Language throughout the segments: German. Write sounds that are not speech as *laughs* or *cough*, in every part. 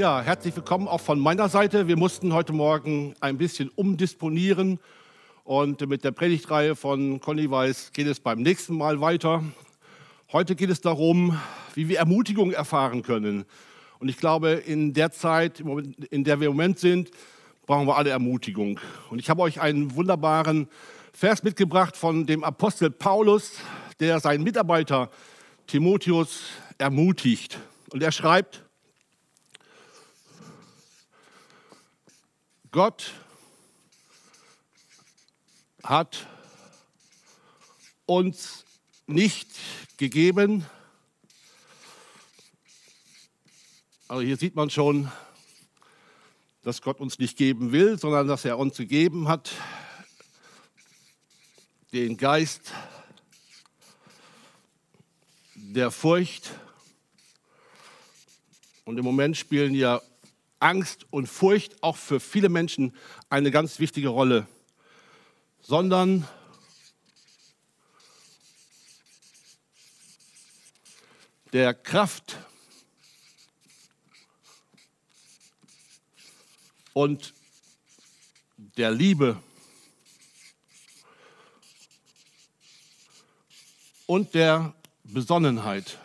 Ja, herzlich willkommen auch von meiner Seite. Wir mussten heute Morgen ein bisschen umdisponieren und mit der Predigtreihe von Conny Weiß geht es beim nächsten Mal weiter. Heute geht es darum, wie wir Ermutigung erfahren können. Und ich glaube, in der Zeit, in der wir im Moment sind, brauchen wir alle Ermutigung. Und ich habe euch einen wunderbaren Vers mitgebracht von dem Apostel Paulus, der seinen Mitarbeiter Timotheus ermutigt. Und er schreibt, Gott hat uns nicht gegeben, also hier sieht man schon, dass Gott uns nicht geben will, sondern dass er uns gegeben hat, den Geist der Furcht. Und im Moment spielen ja Angst und Furcht auch für viele Menschen eine ganz wichtige Rolle, sondern der Kraft und der Liebe und der Besonnenheit.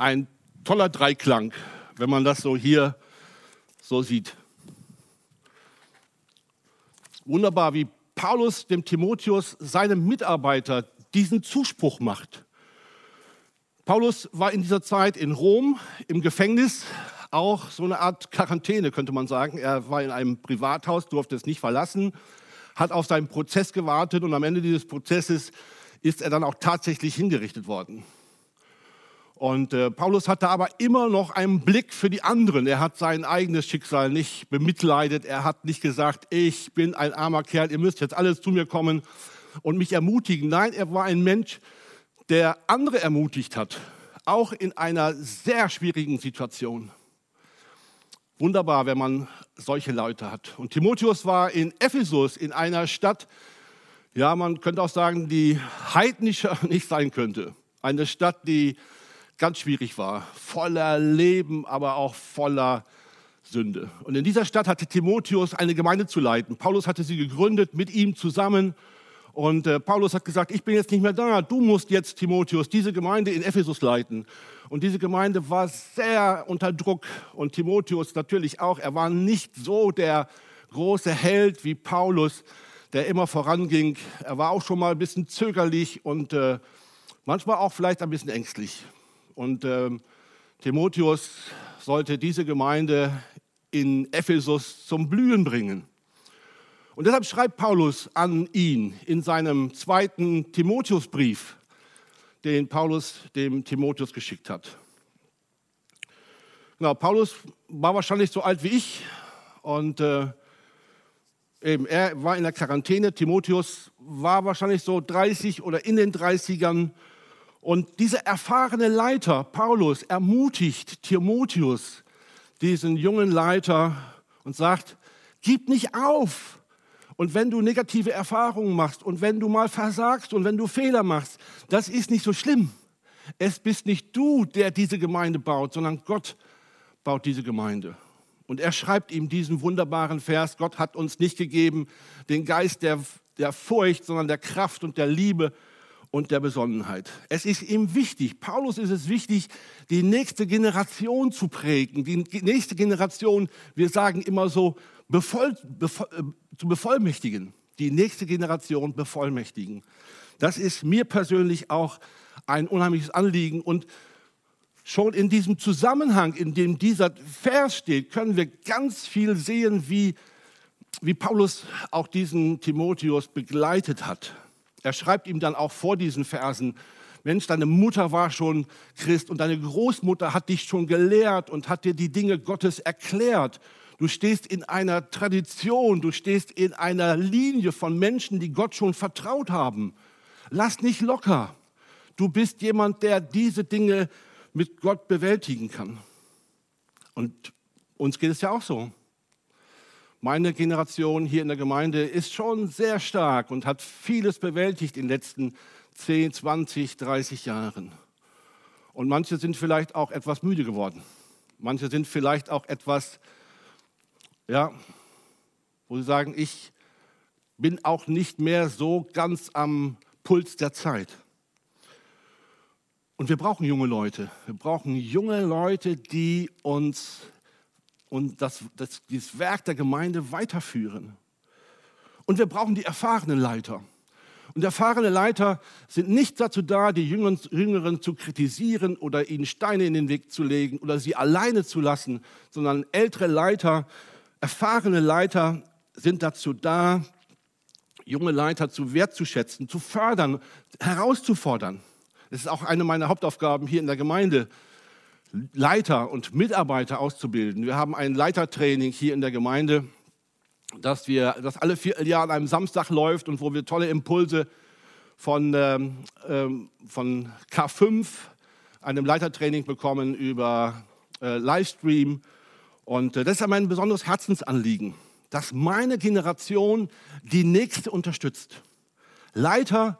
Ein toller Dreiklang, wenn man das so hier so sieht. Wunderbar, wie Paulus dem Timotheus, seinem Mitarbeiter, diesen Zuspruch macht. Paulus war in dieser Zeit in Rom im Gefängnis, auch so eine Art Quarantäne könnte man sagen. Er war in einem Privathaus, durfte es nicht verlassen, hat auf seinen Prozess gewartet und am Ende dieses Prozesses ist er dann auch tatsächlich hingerichtet worden. Und äh, Paulus hatte aber immer noch einen Blick für die anderen. Er hat sein eigenes Schicksal nicht bemitleidet. Er hat nicht gesagt, ich bin ein armer Kerl, ihr müsst jetzt alles zu mir kommen und mich ermutigen. Nein, er war ein Mensch, der andere ermutigt hat, auch in einer sehr schwierigen Situation. Wunderbar, wenn man solche Leute hat. Und Timotheus war in Ephesus, in einer Stadt, ja, man könnte auch sagen, die heidnischer *laughs* nicht sein könnte. Eine Stadt, die ganz schwierig war, voller Leben, aber auch voller Sünde. Und in dieser Stadt hatte Timotheus eine Gemeinde zu leiten. Paulus hatte sie gegründet mit ihm zusammen. Und äh, Paulus hat gesagt, ich bin jetzt nicht mehr da, du musst jetzt, Timotheus, diese Gemeinde in Ephesus leiten. Und diese Gemeinde war sehr unter Druck und Timotheus natürlich auch. Er war nicht so der große Held wie Paulus, der immer voranging. Er war auch schon mal ein bisschen zögerlich und äh, manchmal auch vielleicht ein bisschen ängstlich. Und äh, Timotheus sollte diese Gemeinde in Ephesus zum Blühen bringen. Und deshalb schreibt Paulus an ihn in seinem zweiten Timotheusbrief, den Paulus dem Timotheus geschickt hat. Genau, Paulus war wahrscheinlich so alt wie ich und äh, eben, er war in der Quarantäne. Timotheus war wahrscheinlich so 30 oder in den 30ern. Und dieser erfahrene Leiter, Paulus, ermutigt Timotheus, diesen jungen Leiter, und sagt, gib nicht auf. Und wenn du negative Erfahrungen machst und wenn du mal versagst und wenn du Fehler machst, das ist nicht so schlimm. Es bist nicht du, der diese Gemeinde baut, sondern Gott baut diese Gemeinde. Und er schreibt ihm diesen wunderbaren Vers, Gott hat uns nicht gegeben den Geist der, der Furcht, sondern der Kraft und der Liebe und der Besonnenheit. Es ist ihm wichtig, Paulus ist es wichtig, die nächste Generation zu prägen. Die nächste Generation, wir sagen immer so, bevoll, bevoll, äh, zu bevollmächtigen, die nächste Generation bevollmächtigen. Das ist mir persönlich auch ein unheimliches Anliegen. Und schon in diesem Zusammenhang, in dem dieser Vers steht, können wir ganz viel sehen, wie, wie Paulus auch diesen Timotheus begleitet hat. Er schreibt ihm dann auch vor diesen Versen, Mensch, deine Mutter war schon Christ und deine Großmutter hat dich schon gelehrt und hat dir die Dinge Gottes erklärt. Du stehst in einer Tradition, du stehst in einer Linie von Menschen, die Gott schon vertraut haben. Lass nicht locker. Du bist jemand, der diese Dinge mit Gott bewältigen kann. Und uns geht es ja auch so. Meine Generation hier in der Gemeinde ist schon sehr stark und hat vieles bewältigt in den letzten 10, 20, 30 Jahren. Und manche sind vielleicht auch etwas müde geworden. Manche sind vielleicht auch etwas, ja, wo sie sagen, ich bin auch nicht mehr so ganz am Puls der Zeit. Und wir brauchen junge Leute. Wir brauchen junge Leute, die uns und das, das, dieses Werk der Gemeinde weiterführen. Und wir brauchen die erfahrenen Leiter. Und erfahrene Leiter sind nicht dazu da, die Jüngeren zu kritisieren oder ihnen Steine in den Weg zu legen oder sie alleine zu lassen, sondern ältere Leiter, erfahrene Leiter sind dazu da, junge Leiter zu wertzuschätzen, zu fördern, herauszufordern. Das ist auch eine meiner Hauptaufgaben hier in der Gemeinde, Leiter und Mitarbeiter auszubilden. Wir haben ein Leitertraining hier in der Gemeinde, das, wir, das alle vier Jahre an einem Samstag läuft und wo wir tolle Impulse von, ähm, ähm von K5, einem Leitertraining bekommen über äh, Livestream. Und äh, das ist mein besonderes Herzensanliegen, dass meine Generation die nächste unterstützt. Leiter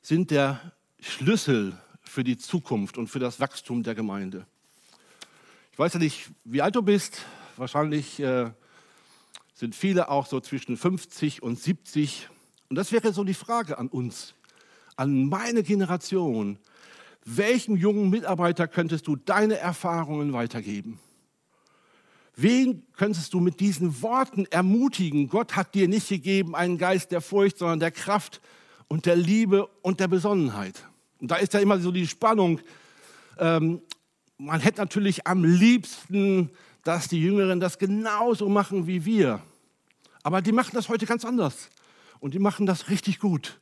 sind der Schlüssel für die Zukunft und für das Wachstum der Gemeinde. Ich weiß ja nicht, wie alt du bist. Wahrscheinlich äh, sind viele auch so zwischen 50 und 70. Und das wäre so die Frage an uns, an meine Generation. Welchem jungen Mitarbeiter könntest du deine Erfahrungen weitergeben? Wen könntest du mit diesen Worten ermutigen? Gott hat dir nicht gegeben einen Geist der Furcht, sondern der Kraft und der Liebe und der Besonnenheit. Und da ist ja immer so die Spannung. Ähm, man hätte natürlich am liebsten, dass die Jüngeren das genauso machen wie wir. Aber die machen das heute ganz anders. Und die machen das richtig gut.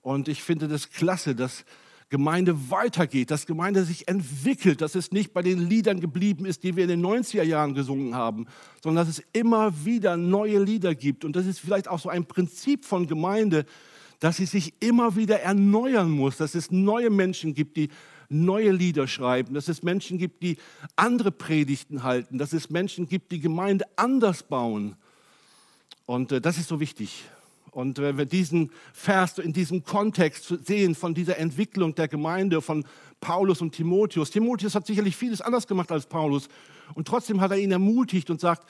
Und ich finde das klasse, dass Gemeinde weitergeht, dass Gemeinde sich entwickelt, dass es nicht bei den Liedern geblieben ist, die wir in den 90er Jahren gesungen haben, sondern dass es immer wieder neue Lieder gibt. Und das ist vielleicht auch so ein Prinzip von Gemeinde, dass sie sich immer wieder erneuern muss, dass es neue Menschen gibt, die neue Lieder schreiben, dass es Menschen gibt, die andere Predigten halten, dass es Menschen gibt, die Gemeinde anders bauen. Und äh, das ist so wichtig. Und wenn wir diesen Vers in diesem Kontext sehen von dieser Entwicklung der Gemeinde von Paulus und Timotheus. Timotheus hat sicherlich vieles anders gemacht als Paulus. Und trotzdem hat er ihn ermutigt und sagt,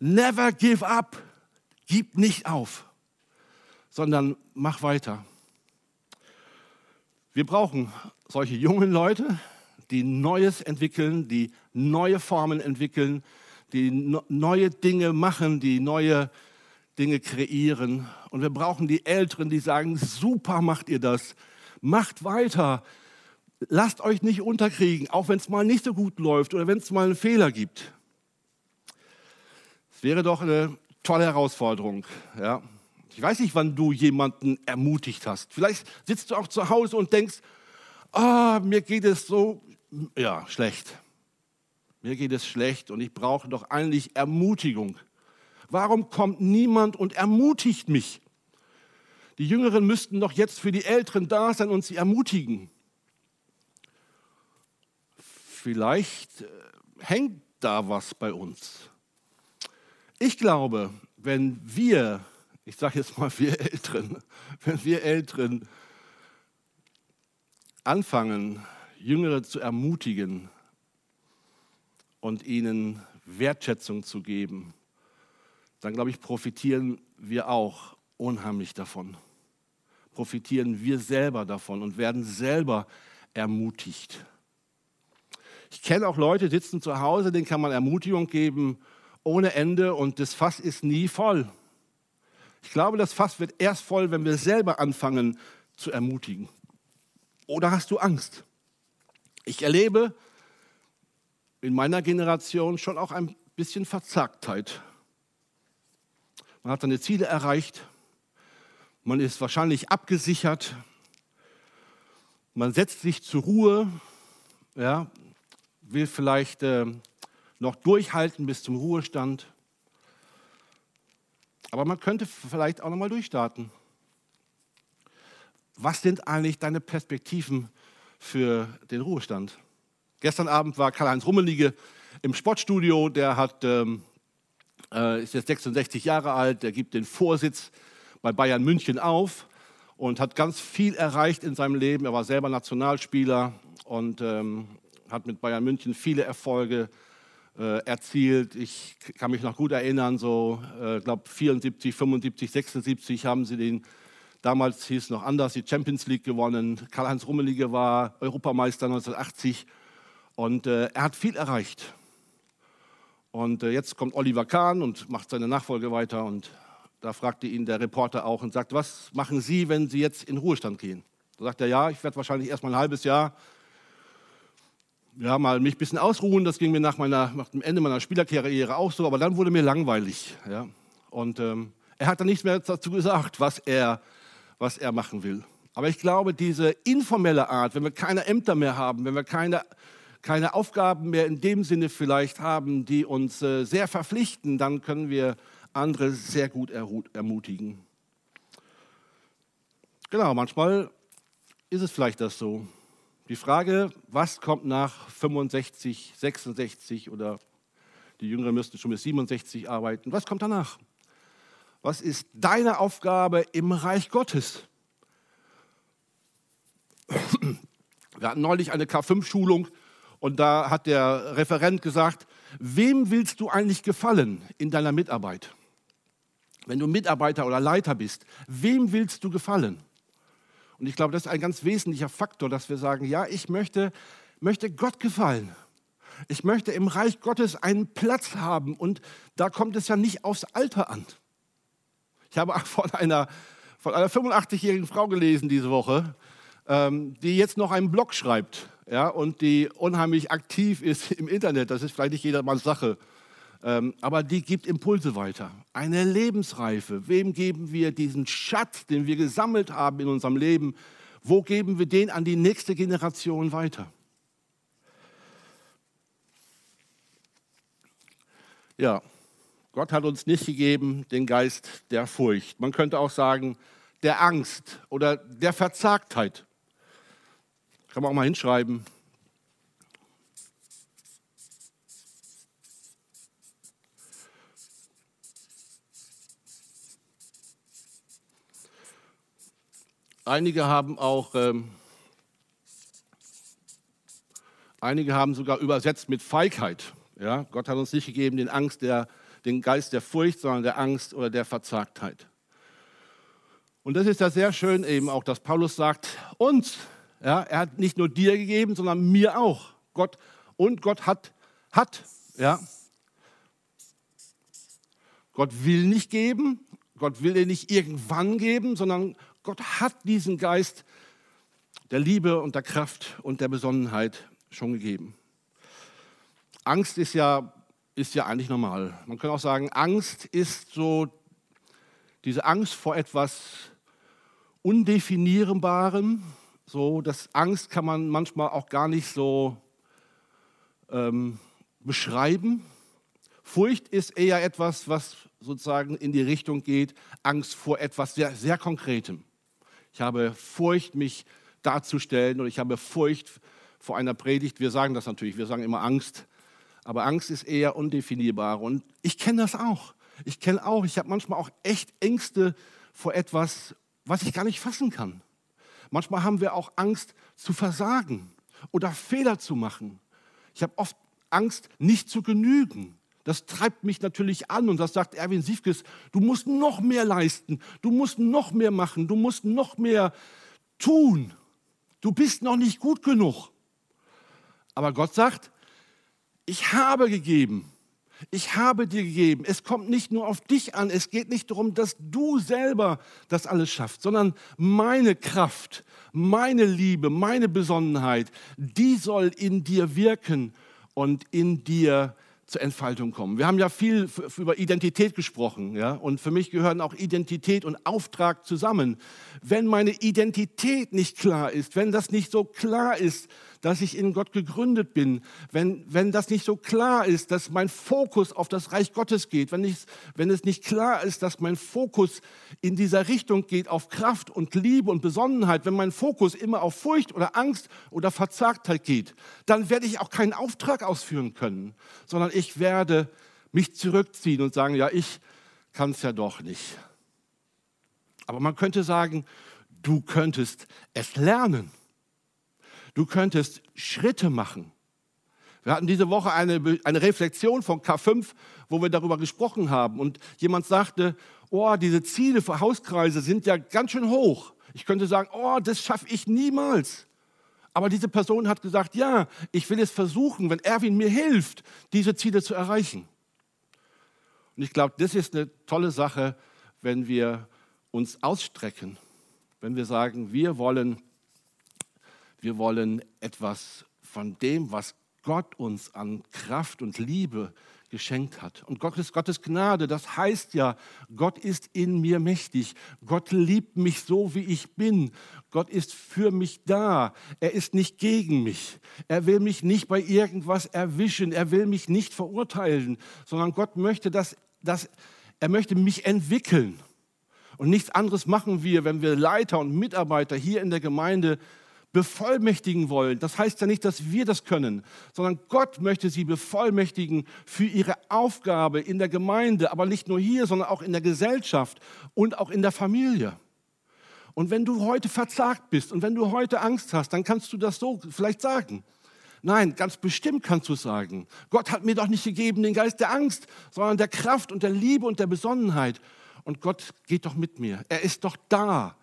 never give up, gib nicht auf sondern mach weiter. Wir brauchen solche jungen Leute, die Neues entwickeln, die neue Formen entwickeln, die neue Dinge machen, die neue Dinge kreieren. Und wir brauchen die Älteren, die sagen, super macht ihr das, macht weiter, lasst euch nicht unterkriegen, auch wenn es mal nicht so gut läuft oder wenn es mal einen Fehler gibt. Es wäre doch eine tolle Herausforderung. Ja. Ich weiß nicht, wann du jemanden ermutigt hast. Vielleicht sitzt du auch zu Hause und denkst, ah, mir geht es so, ja, schlecht. Mir geht es schlecht und ich brauche doch eigentlich Ermutigung. Warum kommt niemand und ermutigt mich? Die Jüngeren müssten doch jetzt für die Älteren da sein und sie ermutigen. Vielleicht äh, hängt da was bei uns. Ich glaube, wenn wir ich sage jetzt mal wir Älteren, *laughs* wenn wir Älteren anfangen, Jüngere zu ermutigen und ihnen Wertschätzung zu geben, dann glaube ich, profitieren wir auch unheimlich davon. Profitieren wir selber davon und werden selber ermutigt. Ich kenne auch Leute, die sitzen zu Hause, denen kann man Ermutigung geben ohne Ende und das Fass ist nie voll. Ich glaube, das Fass wird erst voll, wenn wir selber anfangen zu ermutigen. Oder hast du Angst? Ich erlebe in meiner Generation schon auch ein bisschen Verzagtheit. Man hat seine Ziele erreicht, man ist wahrscheinlich abgesichert, man setzt sich zur Ruhe, ja, will vielleicht äh, noch durchhalten bis zum Ruhestand. Aber man könnte vielleicht auch nochmal durchstarten. Was sind eigentlich deine Perspektiven für den Ruhestand? Gestern Abend war Karl-Heinz Rummenigge im Sportstudio. Der hat, ähm, äh, ist jetzt 66 Jahre alt. Der gibt den Vorsitz bei Bayern München auf. und hat ganz viel erreicht in seinem Leben. Er war selber Nationalspieler und ähm, hat mit Bayern München viele Erfolge äh, erzielt. Ich kann mich noch gut erinnern, so, ich äh, glaube 74, 75, 76 haben sie den, damals hieß es noch anders, die Champions League gewonnen. Karl-Heinz Rummelige war Europameister 1980 und äh, er hat viel erreicht. Und äh, jetzt kommt Oliver Kahn und macht seine Nachfolge weiter und da fragte ihn der Reporter auch und sagt, was machen Sie, wenn Sie jetzt in Ruhestand gehen? Da sagt er, ja, ich werde wahrscheinlich erst mal ein halbes Jahr ja, mal mich ein bisschen ausruhen. Das ging mir nach, meiner, nach dem Ende meiner Spielerkarriere auch so, aber dann wurde mir langweilig. Ja? Und ähm, er hat dann nichts mehr dazu gesagt, was er, was er machen will. Aber ich glaube, diese informelle Art, wenn wir keine Ämter mehr haben, wenn wir keine, keine Aufgaben mehr in dem Sinne vielleicht haben, die uns äh, sehr verpflichten, dann können wir andere sehr gut ermutigen. Genau, manchmal ist es vielleicht das so. Die Frage, was kommt nach 65, 66 oder die Jüngeren müssten schon bis 67 arbeiten, was kommt danach? Was ist deine Aufgabe im Reich Gottes? Wir hatten neulich eine K5-Schulung und da hat der Referent gesagt, wem willst du eigentlich gefallen in deiner Mitarbeit? wenn du Mitarbeiter oder Leiter bist, wem willst du gefallen? Und ich glaube, das ist ein ganz wesentlicher Faktor, dass wir sagen, ja, ich möchte, möchte Gott gefallen. Ich möchte im Reich Gottes einen Platz haben und da kommt es ja nicht aufs Alter an. Ich habe *laughs* von einer, von einer 85-jährigen Frau gelesen diese Woche, ähm, die jetzt noch einen Blog schreibt ja, und die unheimlich aktiv ist im Internet. Das ist vielleicht nicht jedermanns Sache. Ähm, aber die gibt Impulse weiter. Eine Lebensreife. Wem geben wir diesen Schatz, den wir gesammelt haben in unserem Leben? Wo geben wir den an die nächste Generation weiter? Ja, Gott hat uns nicht gegeben den Geist der Furcht. Man könnte auch sagen, der Angst oder der Verzagtheit. Kann man auch mal hinschreiben. Einige haben auch, ähm, einige haben sogar übersetzt mit Feigheit. Ja? Gott hat uns nicht gegeben den, Angst der, den Geist der Furcht, sondern der Angst oder der Verzagtheit. Und das ist ja sehr schön eben auch, dass Paulus sagt, uns, ja, er hat nicht nur dir gegeben, sondern mir auch. Gott und Gott hat, hat, ja. Gott will nicht geben, Gott will dir nicht irgendwann geben, sondern Gott hat diesen Geist der Liebe und der Kraft und der Besonnenheit schon gegeben. Angst ist ja, ist ja eigentlich normal. Man kann auch sagen, Angst ist so diese Angst vor etwas Undefinierbarem. So, das Angst kann man manchmal auch gar nicht so ähm, beschreiben. Furcht ist eher etwas, was sozusagen in die Richtung geht, Angst vor etwas sehr, sehr Konkretem. Ich habe Furcht, mich darzustellen oder ich habe Furcht vor einer Predigt. Wir sagen das natürlich, wir sagen immer Angst, aber Angst ist eher undefinierbar und ich kenne das auch. Ich kenne auch, ich habe manchmal auch echt Ängste vor etwas, was ich gar nicht fassen kann. Manchmal haben wir auch Angst zu versagen oder Fehler zu machen. Ich habe oft Angst, nicht zu genügen. Das treibt mich natürlich an und das sagt Erwin Siefkes, du musst noch mehr leisten, du musst noch mehr machen, du musst noch mehr tun. Du bist noch nicht gut genug. Aber Gott sagt, ich habe gegeben. Ich habe dir gegeben. Es kommt nicht nur auf dich an. Es geht nicht darum, dass du selber das alles schaffst, sondern meine Kraft, meine Liebe, meine Besonnenheit, die soll in dir wirken und in dir zur Entfaltung kommen. Wir haben ja viel über Identität gesprochen, ja, und für mich gehören auch Identität und Auftrag zusammen. Wenn meine Identität nicht klar ist, wenn das nicht so klar ist, dass ich in Gott gegründet bin, wenn, wenn das nicht so klar ist, dass mein Fokus auf das Reich Gottes geht, wenn, ich, wenn es nicht klar ist, dass mein Fokus in dieser Richtung geht, auf Kraft und Liebe und Besonnenheit, wenn mein Fokus immer auf Furcht oder Angst oder Verzagtheit geht, dann werde ich auch keinen Auftrag ausführen können, sondern ich werde mich zurückziehen und sagen, ja, ich kann es ja doch nicht. Aber man könnte sagen, Du könntest es lernen. Du könntest Schritte machen. Wir hatten diese Woche eine, eine Reflexion von K5, wo wir darüber gesprochen haben. Und jemand sagte, oh, diese Ziele für Hauskreise sind ja ganz schön hoch. Ich könnte sagen, oh, das schaffe ich niemals. Aber diese Person hat gesagt, ja, ich will es versuchen, wenn Erwin mir hilft, diese Ziele zu erreichen. Und ich glaube, das ist eine tolle Sache, wenn wir uns ausstrecken, wenn wir sagen, wir wollen, wir wollen etwas von dem, was Gott uns an Kraft und Liebe geschenkt hat. Und Gott ist Gottes Gnade, das heißt ja, Gott ist in mir mächtig. Gott liebt mich so, wie ich bin. Gott ist für mich da. Er ist nicht gegen mich. Er will mich nicht bei irgendwas erwischen. Er will mich nicht verurteilen, sondern Gott möchte, dass, dass er möchte mich entwickeln. Und nichts anderes machen wir, wenn wir Leiter und Mitarbeiter hier in der Gemeinde bevollmächtigen wollen. Das heißt ja nicht, dass wir das können, sondern Gott möchte sie bevollmächtigen für ihre Aufgabe in der Gemeinde, aber nicht nur hier, sondern auch in der Gesellschaft und auch in der Familie. Und wenn du heute verzagt bist und wenn du heute Angst hast, dann kannst du das so vielleicht sagen. Nein, ganz bestimmt kannst du sagen, Gott hat mir doch nicht gegeben den Geist der Angst, sondern der Kraft und der Liebe und der Besonnenheit. Und Gott geht doch mit mir. Er ist doch da.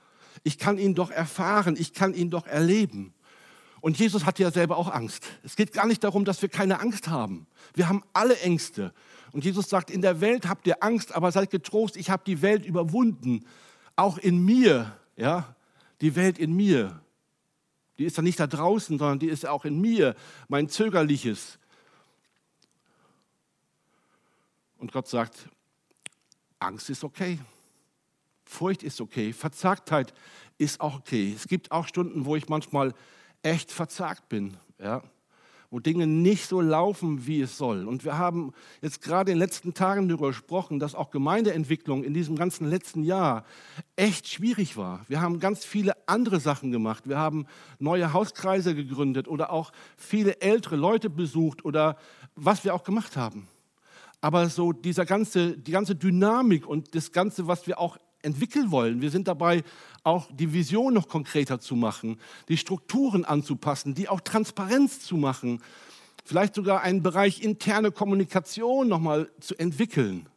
Ich kann ihn doch erfahren, ich kann ihn doch erleben. Und Jesus hatte ja selber auch Angst. Es geht gar nicht darum, dass wir keine Angst haben. Wir haben alle Ängste. Und Jesus sagt, in der Welt habt ihr Angst, aber seid getrost, ich habe die Welt überwunden. Auch in mir, ja, die Welt in mir. Die ist ja nicht da draußen, sondern die ist auch in mir, mein Zögerliches. Und Gott sagt, Angst ist okay. Furcht ist okay, Verzagtheit ist auch okay. Es gibt auch Stunden, wo ich manchmal echt verzagt bin, ja? wo Dinge nicht so laufen, wie es soll. Und wir haben jetzt gerade in den letzten Tagen darüber gesprochen, dass auch Gemeindeentwicklung in diesem ganzen letzten Jahr echt schwierig war. Wir haben ganz viele andere Sachen gemacht. Wir haben neue Hauskreise gegründet oder auch viele ältere Leute besucht oder was wir auch gemacht haben. Aber so dieser ganze, die ganze Dynamik und das Ganze, was wir auch entwickeln wollen. Wir sind dabei, auch die Vision noch konkreter zu machen, die Strukturen anzupassen, die auch Transparenz zu machen, vielleicht sogar einen Bereich interne Kommunikation nochmal zu entwickeln.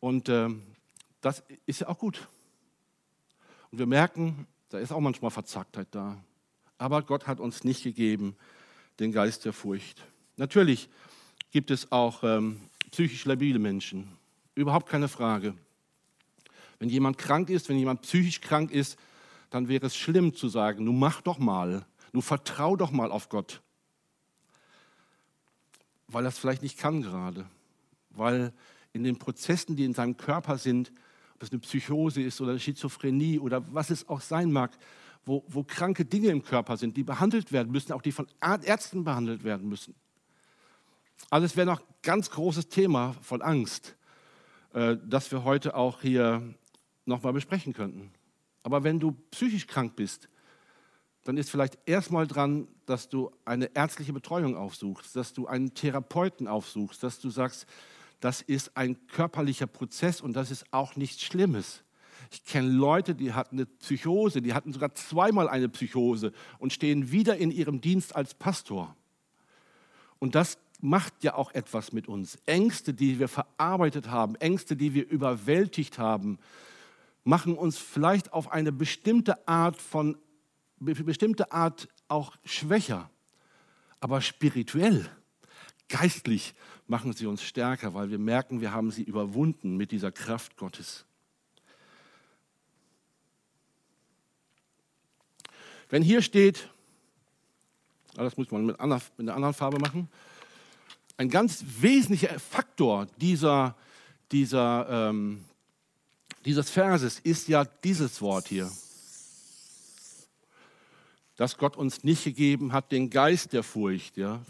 Und äh, das ist ja auch gut. Und wir merken, da ist auch manchmal Verzagtheit da. Aber Gott hat uns nicht gegeben den Geist der Furcht. Natürlich gibt es auch ähm, psychisch labile Menschen. Überhaupt keine Frage. Wenn jemand krank ist, wenn jemand psychisch krank ist, dann wäre es schlimm zu sagen, nun mach doch mal, nun vertrau doch mal auf Gott. Weil er es vielleicht nicht kann gerade. Weil in den Prozessen, die in seinem Körper sind, ob es eine Psychose ist oder eine Schizophrenie oder was es auch sein mag, wo, wo kranke Dinge im Körper sind, die behandelt werden müssen, auch die von Ärzten behandelt werden müssen. Alles wäre noch ein ganz großes Thema von Angst. Äh, das wir heute auch hier nochmal besprechen könnten. Aber wenn du psychisch krank bist, dann ist vielleicht erstmal dran, dass du eine ärztliche Betreuung aufsuchst, dass du einen Therapeuten aufsuchst, dass du sagst, das ist ein körperlicher Prozess und das ist auch nichts Schlimmes. Ich kenne Leute, die hatten eine Psychose, die hatten sogar zweimal eine Psychose und stehen wieder in ihrem Dienst als Pastor. Und das macht ja auch etwas mit uns. Ängste, die wir verarbeitet haben, Ängste, die wir überwältigt haben, machen uns vielleicht auf eine bestimmte Art von bestimmte Art auch schwächer, aber spirituell, geistlich machen sie uns stärker, weil wir merken, wir haben sie überwunden mit dieser Kraft Gottes. Wenn hier steht, ah, das muss man mit einer anderen Farbe machen, ein ganz wesentlicher Faktor dieser, dieser, ähm, dieses Verses ist ja dieses Wort hier. Dass Gott uns nicht gegeben hat, den Geist der Furcht. Ja?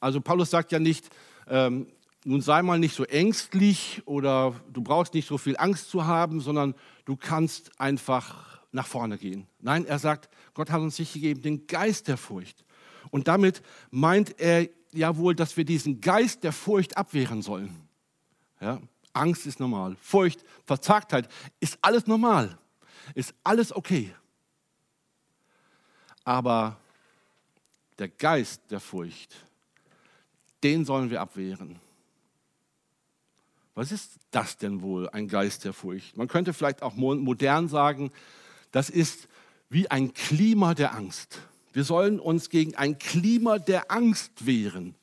Also Paulus sagt ja nicht, ähm, nun sei mal nicht so ängstlich oder du brauchst nicht so viel Angst zu haben, sondern du kannst einfach nach vorne gehen. Nein, er sagt, Gott hat uns nicht gegeben, den Geist der Furcht. Und damit meint er ja wohl, dass wir diesen Geist der Furcht abwehren sollen. Ja? Angst ist normal. Furcht, Verzagtheit ist alles normal. Ist alles okay. Aber der Geist der Furcht, den sollen wir abwehren. Was ist das denn wohl, ein Geist der Furcht? Man könnte vielleicht auch modern sagen, das ist wie ein Klima der Angst. Wir sollen uns gegen ein Klima der Angst wehren.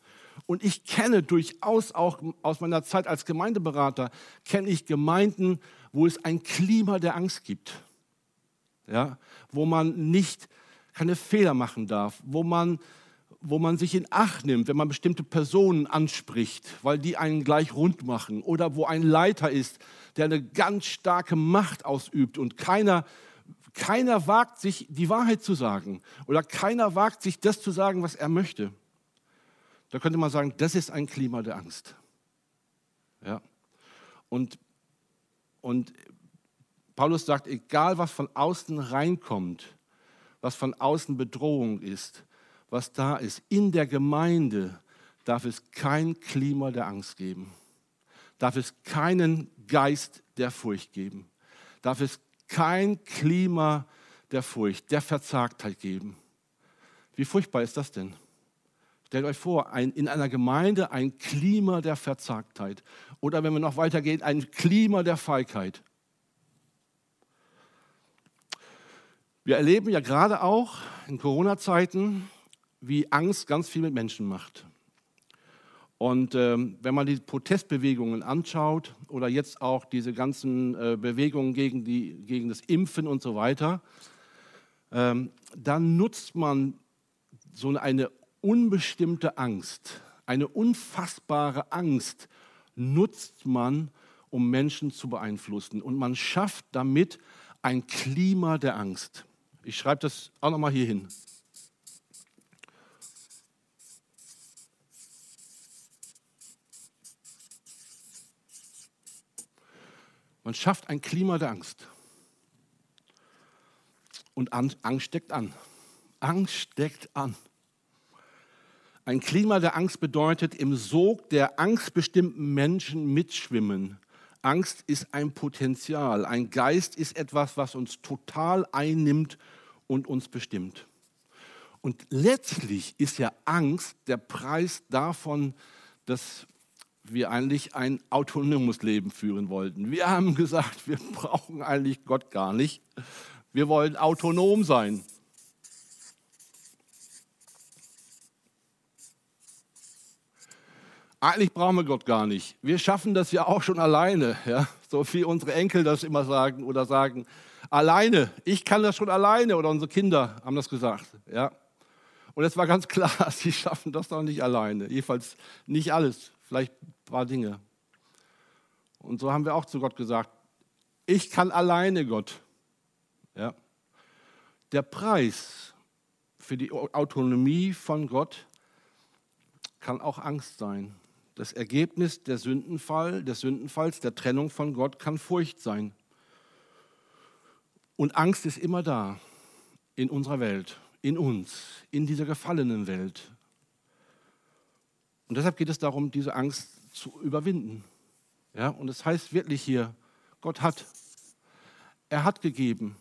Und ich kenne durchaus auch aus meiner Zeit als Gemeindeberater, kenne ich Gemeinden, wo es ein Klima der Angst gibt. Ja, wo man nicht keine Fehler machen darf, wo man, wo man sich in Acht nimmt, wenn man bestimmte Personen anspricht, weil die einen gleich rund machen. Oder wo ein Leiter ist, der eine ganz starke Macht ausübt und keiner keiner wagt sich, die Wahrheit zu sagen oder keiner wagt sich, das zu sagen, was er möchte. Da könnte man sagen, das ist ein Klima der Angst. Ja. Und, und Paulus sagt, egal was von außen reinkommt, was von außen Bedrohung ist, was da ist, in der Gemeinde darf es kein Klima der Angst geben, darf es keinen Geist der Furcht geben, darf es kein Klima der Furcht, der Verzagtheit geben. Wie furchtbar ist das denn? Stellt euch vor, ein, in einer Gemeinde ein Klima der Verzagtheit oder wenn wir noch weitergehen, ein Klima der Feigheit. Wir erleben ja gerade auch in Corona-Zeiten, wie Angst ganz viel mit Menschen macht. Und ähm, wenn man die Protestbewegungen anschaut oder jetzt auch diese ganzen äh, Bewegungen gegen, die, gegen das Impfen und so weiter, ähm, dann nutzt man so eine unbestimmte Angst, eine unfassbare Angst nutzt man, um Menschen zu beeinflussen. Und man schafft damit ein Klima der Angst. Ich schreibe das auch nochmal hier hin. Man schafft ein Klima der Angst. Und Angst steckt an. Angst steckt an. Ein Klima der Angst bedeutet im Sog der angstbestimmten Menschen mitschwimmen. Angst ist ein Potenzial. Ein Geist ist etwas, was uns total einnimmt und uns bestimmt. Und letztlich ist ja Angst der Preis davon, dass wir eigentlich ein autonomes Leben führen wollten. Wir haben gesagt, wir *laughs* brauchen eigentlich Gott gar nicht. Wir wollen autonom sein. Eigentlich brauchen wir Gott gar nicht. Wir schaffen das ja auch schon alleine. Ja? So wie unsere Enkel das immer sagen oder sagen, alleine, ich kann das schon alleine oder unsere Kinder haben das gesagt. Ja? Und es war ganz *laughs* klar, sie schaffen das doch nicht alleine. Jedenfalls nicht alles vielleicht ein paar Dinge. Und so haben wir auch zu Gott gesagt, ich kann alleine Gott. Ja. Der Preis für die Autonomie von Gott kann auch Angst sein. Das Ergebnis der Sündenfall, des Sündenfalls, der Trennung von Gott kann Furcht sein. Und Angst ist immer da in unserer Welt, in uns, in dieser gefallenen Welt. Und deshalb geht es darum, diese Angst zu überwinden. Ja, und es das heißt wirklich hier, Gott hat, er hat gegeben.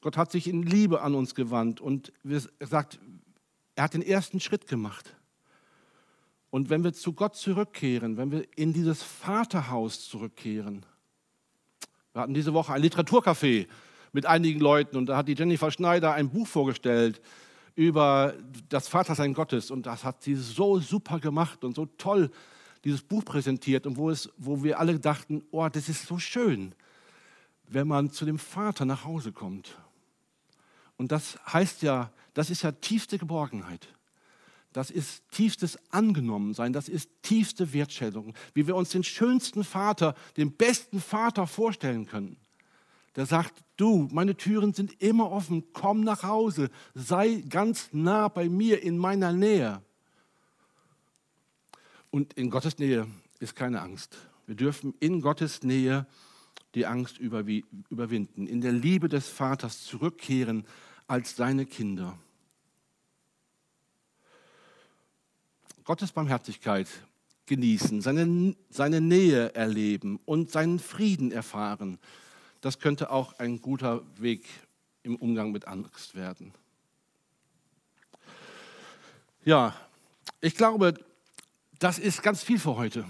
Gott hat sich in Liebe an uns gewandt und er sagt, er hat den ersten Schritt gemacht. Und wenn wir zu Gott zurückkehren, wenn wir in dieses Vaterhaus zurückkehren, wir hatten diese Woche ein Literaturcafé mit einigen Leuten und da hat die Jennifer Schneider ein Buch vorgestellt, über das Vatersein Gottes und das hat sie so super gemacht und so toll dieses Buch präsentiert und wo, es, wo wir alle dachten, oh, das ist so schön, wenn man zu dem Vater nach Hause kommt. Und das heißt ja, das ist ja tiefste Geborgenheit. Das ist tiefstes Angenommensein, das ist tiefste Wertschätzung, wie wir uns den schönsten Vater, den besten Vater vorstellen können der sagt, du, meine Türen sind immer offen, komm nach Hause, sei ganz nah bei mir in meiner Nähe. Und in Gottes Nähe ist keine Angst. Wir dürfen in Gottes Nähe die Angst überwinden, in der Liebe des Vaters zurückkehren als seine Kinder. Gottes Barmherzigkeit genießen, seine, seine Nähe erleben und seinen Frieden erfahren. Das könnte auch ein guter Weg im Umgang mit Angst werden. Ja, ich glaube, das ist ganz viel für heute.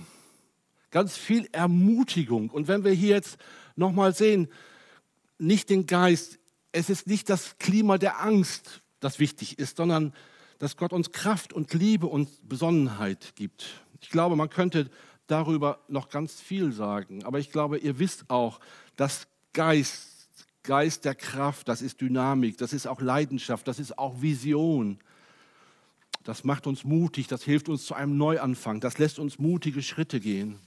Ganz viel Ermutigung. Und wenn wir hier jetzt nochmal sehen, nicht den Geist, es ist nicht das Klima der Angst, das wichtig ist, sondern dass Gott uns Kraft und Liebe und Besonnenheit gibt. Ich glaube, man könnte darüber noch ganz viel sagen, aber ich glaube, ihr wisst auch, dass Geist, Geist der Kraft, das ist Dynamik, das ist auch Leidenschaft, das ist auch Vision. Das macht uns mutig, das hilft uns zu einem Neuanfang, das lässt uns mutige Schritte gehen.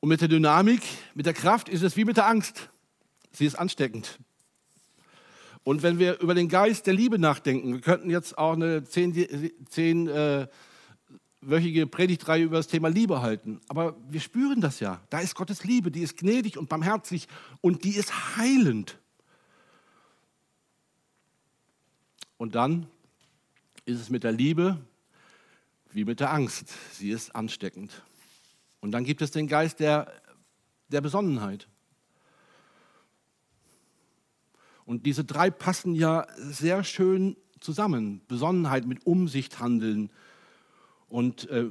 Und mit der Dynamik, mit der Kraft ist es wie mit der Angst. Sie ist ansteckend. Und wenn wir über den Geist der Liebe nachdenken, wir könnten jetzt auch eine zehnwöchige zehn, äh, Predigtreihe über das Thema Liebe halten. Aber wir spüren das ja. Da ist Gottes Liebe, die ist gnädig und barmherzig und die ist heilend. Und dann ist es mit der Liebe wie mit der Angst. Sie ist ansteckend. Und dann gibt es den Geist der, der Besonnenheit. Und diese drei passen ja sehr schön zusammen. Besonnenheit mit Umsicht handeln. Und äh,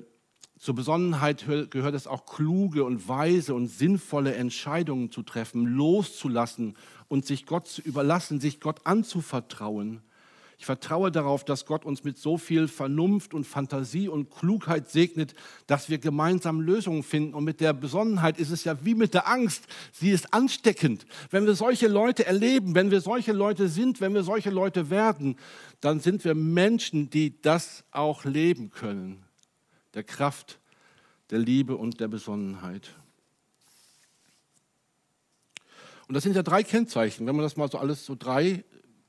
zur Besonnenheit gehört es auch, kluge und weise und sinnvolle Entscheidungen zu treffen, loszulassen und sich Gott zu überlassen, sich Gott anzuvertrauen. Ich vertraue darauf, dass Gott uns mit so viel Vernunft und Fantasie und Klugheit segnet, dass wir gemeinsam Lösungen finden. Und mit der Besonnenheit ist es ja wie mit der Angst. Sie ist ansteckend. Wenn wir solche Leute erleben, wenn wir solche Leute sind, wenn wir solche Leute werden, dann sind wir Menschen, die das auch leben können. Der Kraft, der Liebe und der Besonnenheit. Und das sind ja drei Kennzeichen. Wenn man das mal so alles so drei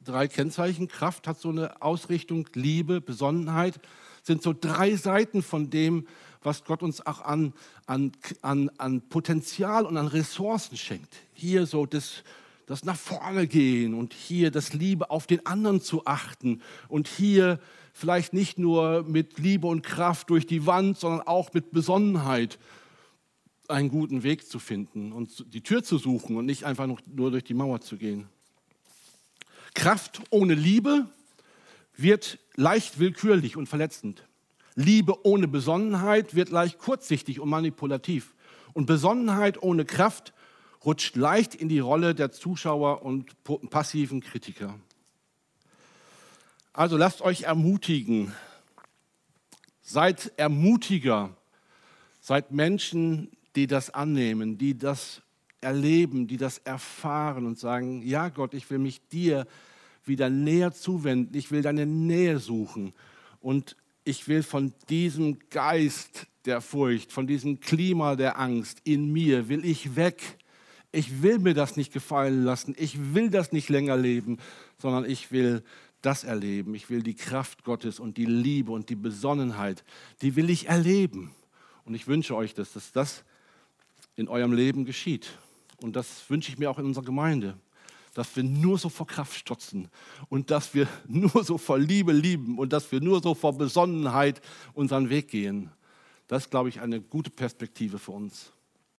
drei Kennzeichen. Kraft hat so eine Ausrichtung, Liebe, Besonnenheit sind so drei Seiten von dem, was Gott uns auch an, an, an, an Potenzial und an Ressourcen schenkt. Hier so das, das nach vorne gehen und hier das Liebe auf den anderen zu achten und hier vielleicht nicht nur mit Liebe und Kraft durch die Wand, sondern auch mit Besonnenheit einen guten Weg zu finden und die Tür zu suchen und nicht einfach nur durch die Mauer zu gehen. Kraft ohne Liebe wird leicht willkürlich und verletzend. Liebe ohne Besonnenheit wird leicht kurzsichtig und manipulativ. Und Besonnenheit ohne Kraft rutscht leicht in die Rolle der Zuschauer und passiven Kritiker. Also lasst euch ermutigen. Seid Ermutiger. Seid Menschen, die das annehmen, die das erleben, die das erfahren und sagen, ja Gott, ich will mich dir wieder näher zuwenden, ich will deine Nähe suchen und ich will von diesem Geist der Furcht, von diesem Klima der Angst in mir, will ich weg. Ich will mir das nicht gefallen lassen, ich will das nicht länger leben, sondern ich will das erleben. Ich will die Kraft Gottes und die Liebe und die Besonnenheit, die will ich erleben. Und ich wünsche euch, dass das in eurem Leben geschieht. Und das wünsche ich mir auch in unserer Gemeinde, dass wir nur so vor Kraft strotzen und dass wir *laughs* nur so vor Liebe lieben und dass wir nur so vor Besonnenheit unseren Weg gehen. Das ist, glaube ich, eine gute Perspektive für uns.